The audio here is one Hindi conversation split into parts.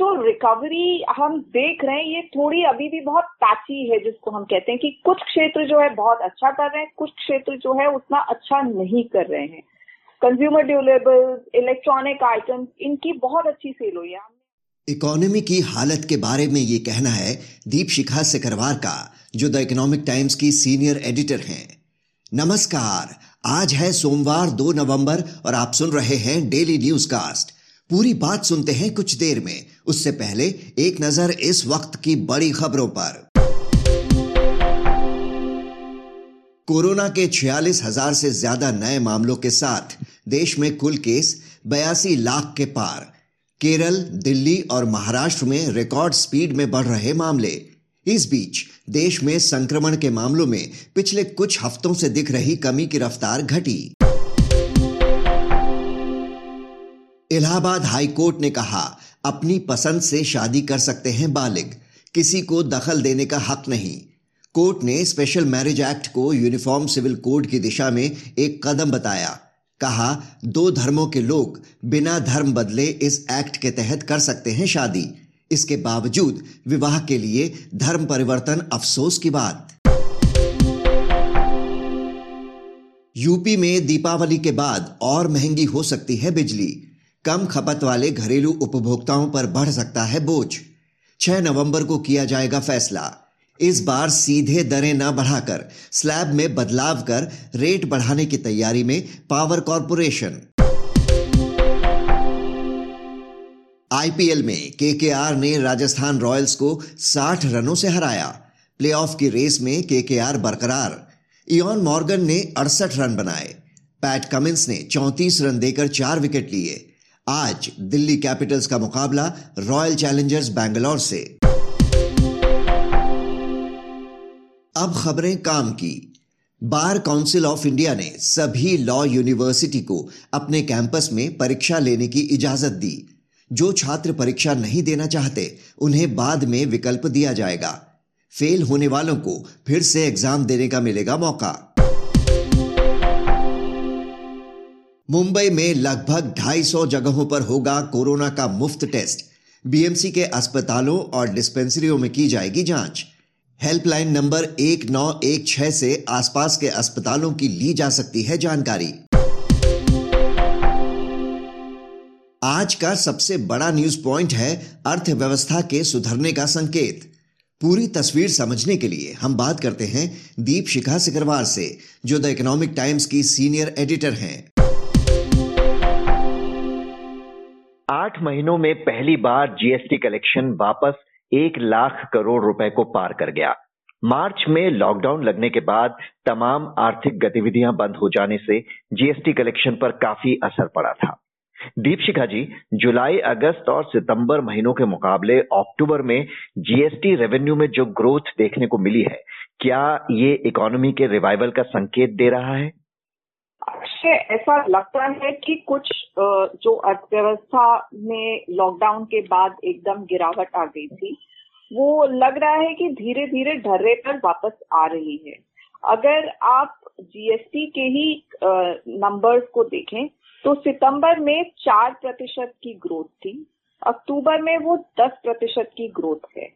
जो रिकवरी हम देख रहे हैं, ये थोड़ी अभी भी बहुत पैची है जिसको हम कहते हैं कि कुछ क्षेत्र जो है बहुत अच्छा कर रहे हैं, कुछ क्षेत्र जो है उतना अच्छा नहीं कर रहे हैं। कंज्यूमर ड्यूरेबल इलेक्ट्रॉनिक आइटम्स इनकी बहुत अच्छी सेल हुई है। इकोनॉमी की हालत के बारे में ये कहना है दीप शिखा सिकरवार का, जो द इकोनॉमिक टाइम्स की सीनियर एडिटर हैं। नमस्कार, आज है सोमवार 2 नवंबर और आप सुन रहे हैं डेली न्यूज़ कास्ट पूरी बात सुनते हैं कुछ देर में। उससे पहले एक नज़र इस वक्त की बड़ी खबरों पर। कोरोना के छियालीस हज़ार से ज़्यादा नए मामलों के साथ देश में कुल केस बयासी लाख के पार। केरल, दिल्ली और महाराष्ट्र में रिकॉर्ड स्पीड में बढ़ रहे मामले। इस बीच देश में संक्रमण के मामलों में पिछले कुछ हफ्तों से दिख रही कमी की रफ्तार घटी। इलाहाबाद हाई कोर्ट ने कहा, अपनी पसंद से शादी कर सकते हैं बालिग। किसी को दखल देने का हक नहीं। कोर्ट ने स्पेशल मैरिज एक्ट को यूनिफॉर्म सिविल कोड की दिशा में एक कदम बताया। कहा, दो धर्मों के लोग बिना धर्म बदले इस एक्ट के तहत कर सकते हैं शादी। इसके बावजूद विवाह के लिए धर्म परिवर्तन अफसोस की बात। यूपी में दीपावली के बाद और महँगी हो सकती है बिजली। कम खपत वाले घरेलू उपभोक्ताओं पर बढ़ सकता है बोझ। 6 नवंबर को किया जाएगा फैसला। इस बार सीधे दरें न बढ़ाकर, स्लैब में बदलाव कर रेट बढ़ाने की तैयारी में पावर कॉरपोरेशन। आईपीएल में केकेआर ने राजस्थान रॉयल्स को 60 रनों से हराया। प्लेऑफ की रेस में केकेआर बरकरार। इयन मॉर्गन ने अड़सठ रन बनाए। पैट कमिंस ने 34 रन देकर चार विकेट लिए। आज दिल्ली कैपिटल्स का मुकाबला रॉयल चैलेंजर्स बैंगलोर से। अब खबरें काम की। बार काउंसिल ऑफ़ इंडिया ने सभी लॉ यूनिवर्सिटी को अपने कैंपस में परीक्षा लेने की इजाज़त दी। जो छात्र परीक्षा नहीं देना चाहते, उन्हें बाद में विकल्प दिया जाएगा। फेल होने वालों को फिर से एग्ज़ाम देने का मिलेगा मौका। मुंबई में लगभग 250 जगहों पर होगा कोरोना का मुफ़्त टेस्ट। बीएमसी के अस्पतालों और डिस्पेंसरियों में की जाएगी जाँच। हेल्पलाइन नंबर एक नौ एक छह से आसपास के अस्पतालों की ली जा सकती है जानकारी। आज का सबसे बड़ा न्यूज़ पॉइंट है अर्थव्यवस्था के सुधरने का संकेत। पूरी तस्वीर समझने के लिए हम बात करते हैं दीप शिखा सिकरवार से, जो द इकोनॉमिक टाइम्स की सीनियर एडिटर हैं। आठ महीनों में पहली बार जीएसटी कलेक्शन वापस एक लाख करोड़ रुपए को पार कर गया। मार्च में लॉकडाउन लगने के बाद तमाम आर्थिक गतिविधियाँ बंद हो जाने से जीएसटी कलेक्शन पर काफ़ी असर पड़ा था। दीपशिखा जी, जुलाई, अगस्त और सितंबर महीनों के मुकाबले अक्टूबर में जीएसटी रेवेन्यू में जो ग्रोथ देखने को मिली है, क्या ये इकोनॉमी के रिवाइवल का संकेत दे रहा है? अक्षय ऐसा लगता है कि कुछ जो अर्थव्यवस्था में लॉकडाउन के बाद एकदम गिरावट आ गई थी, वो लग रहा है कि धीरे धीरे ढर्रे पर वापस आ रही है। अगर आप जीएसटी के ही नंबर्स को देखें तो सितंबर में चार प्रतिशत की ग्रोथ थी, अक्टूबर में वो दस प्रतिशत की ग्रोथ है।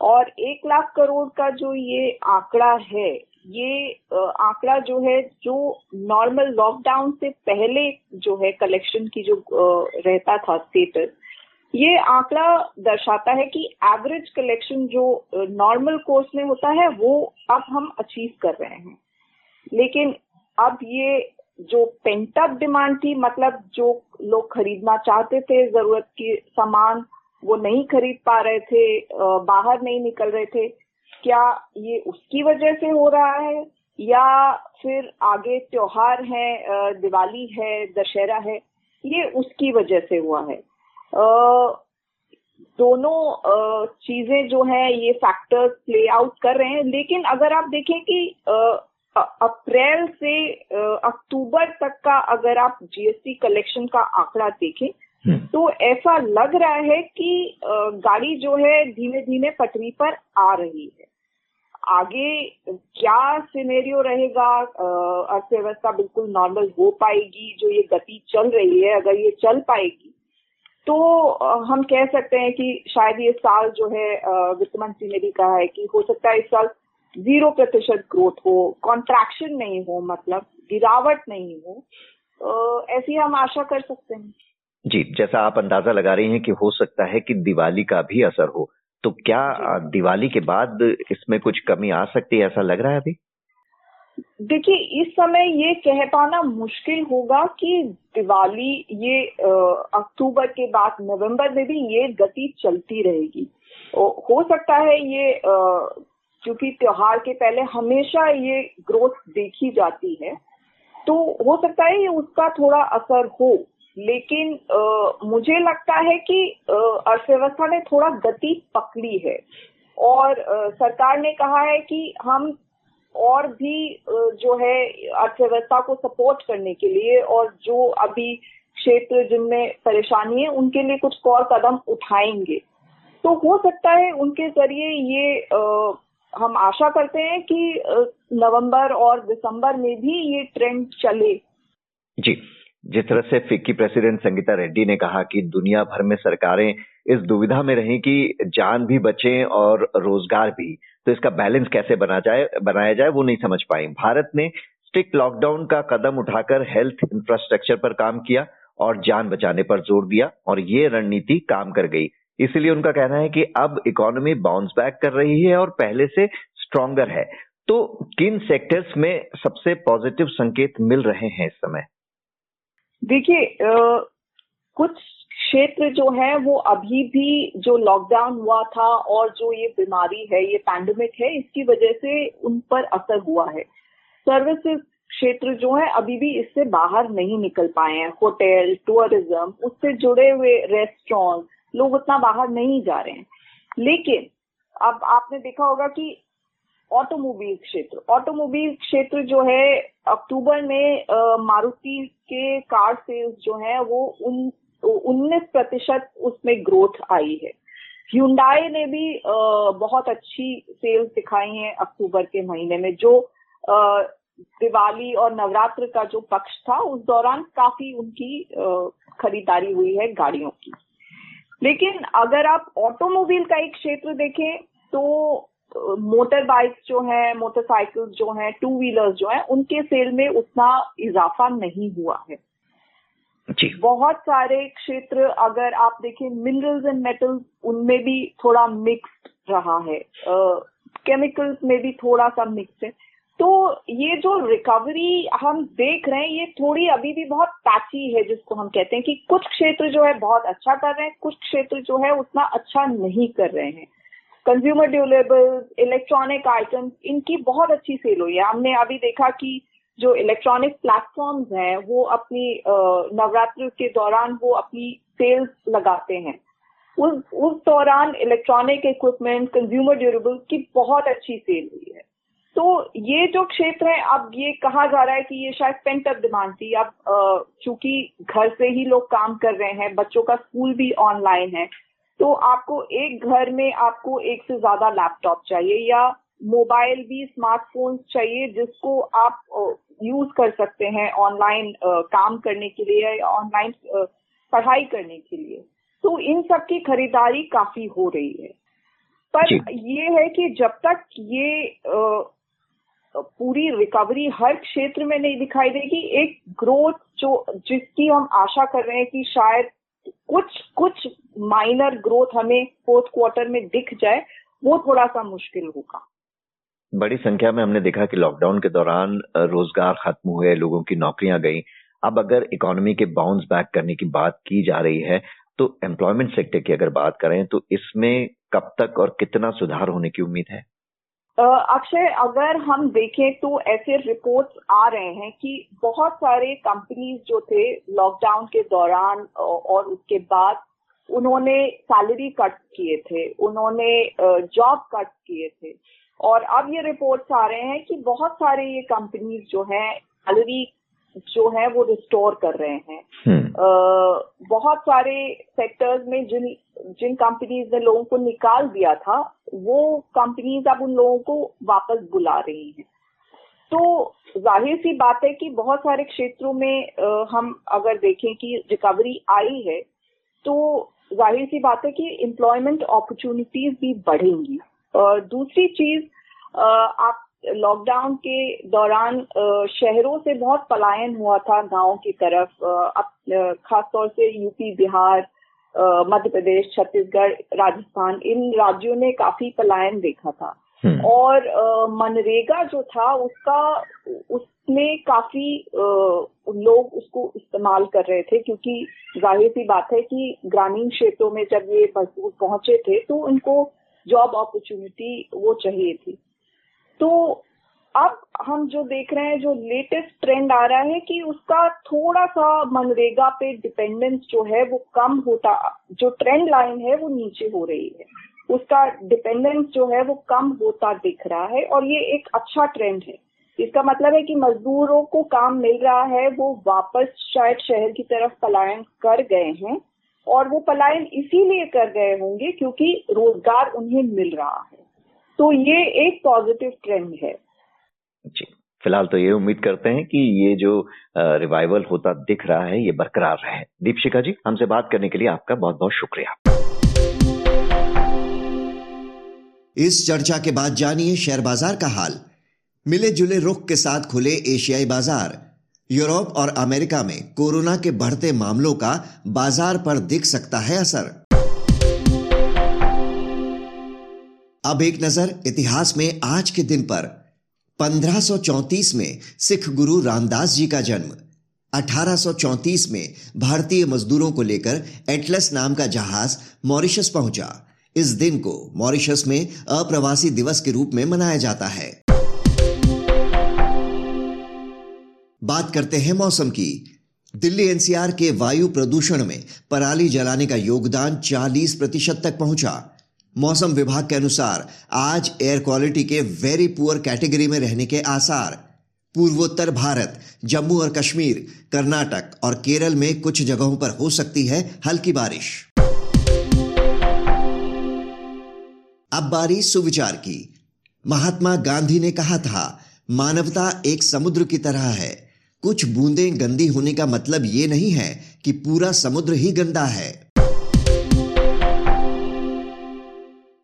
और एक लाख करोड़ का जो ये आंकड़ा है ये आंकड़ा जो है, जो नॉर्मल लॉकडाउन से पहले जो है कलेक्शन की जो रहता था स्टेटस ये आंकड़ा दर्शाता है कि एवरेज कलेक्शन जो नॉर्मल कोर्स में होता है, वो अब हम अचीव कर रहे हैं। लेकिन अब ये जो पेंटअप डिमांड थी मतलब जो लोग खरीदना चाहते थे, ज़रूरत के सामान, वो नहीं खरीद पा रहे थे बाहर नहीं निकल रहे थे क्या ये उसकी वजह से हो रहा है या फिर आगे त्योहार है दिवाली है, दशहरा है, ये उसकी वजह से हुआ है दोनों चीज़ें जो है, ये फैक्टर्स प्ले आउट कर रहे हैं लेकिन अगर आप देखें कि अप्रैल से अक्टूबर तक का अगर आप जीएसटी कलेक्शन का आंकड़ा देखें। तो ऐसा लग रहा है कि गाड़ी जो है धीमे धीमे पटरी पर आ रही है। आगे क्या सिनेरियो रहेगा अर्थव्यवस्था बिल्कुल नॉर्मल हो पाएगी, जो ये गति चल रही है, अगर ये चल पाएगी तो हम कह सकते हैं कि शायद ये साल जो है वित्त मंत्री ने भी कहा है कि हो सकता है इस साल ज़ीरो प्रतिशत ग्रोथ हो कॉन्ट्रैक्शन नहीं हो मतलब गिरावट नहीं हो। ऐसी हम आशा कर सकते हैं। जी जैसा आप अंदाज़ा लगा रही हैं कि हो सकता है कि दिवाली का भी असर हो तो क्या दिवाली के बाद इसमें कुछ कमी आ सकती है ऐसा लग रहा है अभी? देखिए इस समय ये कह पाना मुश्किल होगा कि दिवाली ये अक्टूबर के बाद नवंबर में भी ये गति चलती रहेगी। हो सकता है ये क्योंकि त्योहार के पहले हमेशा ये ग्रोथ देखी जाती है तो हो सकता है ये उसका थोड़ा असर हो। लेकिन आ, मुझे लगता है कि अर्थव्यवस्था ने थोड़ा गति पकड़ी है। और आ, सरकार ने कहा है कि हम और भी जो है अर्थव्यवस्था को सपोर्ट करने के लिए और जो अभी क्षेत्र जिनमें परेशानी है उनके लिए कुछ और कदम उठाएँगे। तो हो सकता है उनके ज़रिए ये आ, हम आशा करते हैं कि नवंबर और दिसंबर में भी ये ट्रेंड चले। जी। जिस तरह से फिक्की प्रेसिडेंट संगीता रेड्डी ने कहा कि दुनिया भर में सरकारें इस दुविधा में रही कि जान भी बचे और रोज़गार भी तो इसका बैलेंस कैसे बना जाए, बनाया जाए, वो नहीं समझ पाए भारत ने स्ट्रिक्ट लॉकडाउन का कदम उठाकर हेल्थ इंफ्रास्ट्रक्चर पर काम किया और जान बचाने पर ज़ोर दिया और ये रणनीति काम कर गई। इसलिए उनका कहना है कि अब इकोनॉमी बाउंस बैक कर रही है और पहले से स्ट्रांगर है। तो किन सेक्टर्स में सबसे पॉजिटिव संकेत मिल रहे हैं इस समय? देखिए कुछ क्षेत्र जो है, वो अभी भी जो लॉकडाउन हुआ था और जो ये बीमारी है, ये पैंडमिक है, इसकी वजह से उन पर असर हुआ है। सर्विसेज़ क्षेत्र जो है, अभी भी इससे बाहर नहीं निकल पाए हैं। होटल टूरिज़्म उससे जुड़े हुए रेस्टोरेंट लोग उतना बाहर नहीं जा रहे हैं। लेकिन, अब आपने देखा होगा कि ऑटोमोबाइल क्षेत्र। ऑटोमोबाइल क्षेत्र जो है अक्टूबर में मारुति के कार सेल्स जो है वो उन उन्नीस प्रतिशत उसमें ग्रोथ आई है। ह्यूंडाई ने भी आ, बहुत अच्छी सेल्स दिखाई हैं अक्टूबर के महीने में जो आ, दिवाली और नवरात्र का जो पक्ष था उस दौरान काफ़ी उनकी खरीदारी हुई है गाड़ियों की। लेकिन अगर आप ऑटोमोबाइल का एक क्षेत्र देखें तो मोटर बाइक्स जो है मोटरसाइकिल्स जो है टू व्हीलर्स जो है उनके सेल में उतना इजाफा नहीं हुआ है। जी। बहुत सारे क्षेत्र अगर आप देखें मिनरल्स एंड मेटल्स उनमें भी थोड़ा मिक्स्ड रहा है। केमिकल्स uh, में भी थोड़ा सा मिक्स है। तो ये जो रिकवरी हम देख रहे हैं ये थोड़ी अभी भी बहुत पैची है जिसको हम कहते हैं कि कुछ क्षेत्र जो है बहुत अच्छा कर रहे हैं कुछ क्षेत्र जो है उतना अच्छा नहीं कर रहे हैं। कंज्यूमर ड्यूरेबल्स इलेक्ट्रॉनिक आइटम्स इनकी बहुत अच्छी सेल हुई है। हमने अभी देखा कि जो इलेक्ट्रॉनिक प्लेटफॉर्म्स हैं, वो अपनी नवरात्र के दौरान वो अपनी सेल्स लगाते हैं। उस उस दौरान इलेक्ट्रॉनिक इक्विपमेंट कंज्यूमर ड्यूरेबल्स की बहुत अच्छी सेल हुई है। तो ये जो क्षेत्र है, अब ये कहा जा रहा है कि ये शायद पेंट अप डिमांड थी। अब चूँकि घर से ही लोग काम कर रहे हैं, बच्चों का स्कूल भी ऑनलाइन है तो आपको एक घर में आपको एक से ज़्यादा लैपटॉप चाहिए या मोबाइल भी स्मार्टफ़ोन चाहिए जिसको आप यूज़ कर सकते हैं ऑनलाइन काम करने के लिए या ऑनलाइन पढ़ाई करने के लिए। तो इन सब की खरीदारी काफ़ी हो रही है। पर ये है कि जब तक ये पूरी रिकवरी हर क्षेत्र में नहीं दिखाई देगी एक ग्रोथ जो जिसकी हम आशा कर रहे हैं कि शायद कुछ कुछ माइनर ग्रोथ हमें फोर्थ क्वार्टर में दिख जाए, वो थोड़ा सा मुश्किल होगा। बड़ी संख्या में हमने देखा कि लॉकडाउन के दौरान रोज़गार खत्म हुए, लोगों की नौकरियाँ गई। अब अगर इकोनॉमी के बाउंस बैक करने की बात की जा रही है तो एम्प्लॉयमेंट सेक्टर की अगर बात करें तो इसमें कब तक और कितना सुधार होने की उम्मीद है? अक्षय, अगर हम देखें तो ऐसे रिपोर्ट्स आ रहे हैं कि बहुत सारे कंपनीज़ जो थे लॉकडाउन के दौरान और उसके बाद उन्होंने सैलरी कट किए थे, उन्होंने जॉब कट किए थे। और अब ये रिपोर्ट्स आ रहे हैं कि बहुत सारे ये कंपनीज़ जो हैं सैलरी जो है वो रिस्टोर कर रहे हैं। uh, बहुत सारे सेक्टर्स में जिन जिन कंपनीज़ ने लोगों को निकाल दिया था वो कंपनीज़ अब उन लोगों को वापस बुला रही हैं। तो ज़ाहिर सी बात है कि बहुत सारे क्षेत्रों में आ, हम अगर देखें कि रिकवरी आई है तो ज़ाहिर सी बात है कि एम्प्लॉयमेंट अपॉर्चुनिटीज़ भी बढ़ेंगी। और दूसरी चीज़ आप लॉकडाउन के दौरान शहरों से बहुत पलायन हुआ था गाँव की तरफ़। अब खासतौर से यूपी बिहार मध्य प्रदेश छत्तीसगढ़ राजस्थान इन राज्यों ने काफ़ी पलायन देखा था। हम्म। और मनरेगा जो था उसका उसमें काफ़ी लोग उसको इस्तेमाल कर रहे थे क्योंकि ज़ाहिर सी बात है कि ग्रामीण क्षेत्रों में जब ये मजदूर पहुँचे थे तो उनको जॉब अपॉर्चुनिटी वो चाहिए थी। तो अब हम जो देख रहे हैं, जो लेटेस्ट ट्रेंड आ रहा है कि उसका थोड़ा सा मनरेगा पे डिपेंडेंस जो है, वो कम होता, जो ट्रेंड लाइन है, वो नीचे हो रही है। उसका डिपेंडेंस जो है, वो कम होता दिख रहा है और ये एक अच्छा ट्रेंड है। इसका मतलब है कि मजदूरों को काम मिल रहा है, वो वापस शायद शहर की तरफ़ पलायन कर गए हैं और वो पलायन इसीलिए कर गए होंगे क्योंकि रोज़गार उन्हें मिल रहा है। तो ये एक पॉजिटिव ट्रेंड है। जी फ़िलहाल तो ये उम्मीद करते हैं कि ये जो रिवाइवल होता दिख रहा है ये बरकरार रहे। दीपशिका जी हमसे बात करने के लिए आपका बहुत बहुत शुक्रिया। इस चर्चा के बाद जानिए शेयर बाज़ार का हाल। मिले जुले रुख के साथ खुले एशियाई बाज़ार। यूरोप और अमेरिका में कोरोना के बढ़ते मामलों का बाज़ार पर दिख सकता है असर। अब एक नज़र इतिहास में आज के दिन पर। 1534 में सिख गुरु रामदास जी का जन्म। 1834 में भारतीय मजदूरों को लेकर एटलस नाम का जहाज़ मॉरिशस पहुँचा। इस दिन को मॉरिशस में अप्रवासी दिवस के रूप में मनाया जाता है। बात करते हैं मौसम की। दिल्ली एनसीआर के वायु प्रदूषण में पराली जलाने का योगदान 40 प्रतिशत तक पहुँचा। मौसम विभाग के अनुसार आज एयर क्वालिटी के वेरी पुअर कैटेगरी में रहने के आसार। पूर्वोत्तर भारत, जम्मू और कश्मीर, कर्नाटक और केरल में कुछ जगहों पर हो सकती है हल्की बारिश। अब बारी सुविचार की। महात्मा गांधी ने कहा था, मानवता एक समुद्र की तरह है। कुछ बूंदें गंदी होने का मतलब ये नहीं है कि पूरा समुद्र ही गंदा है।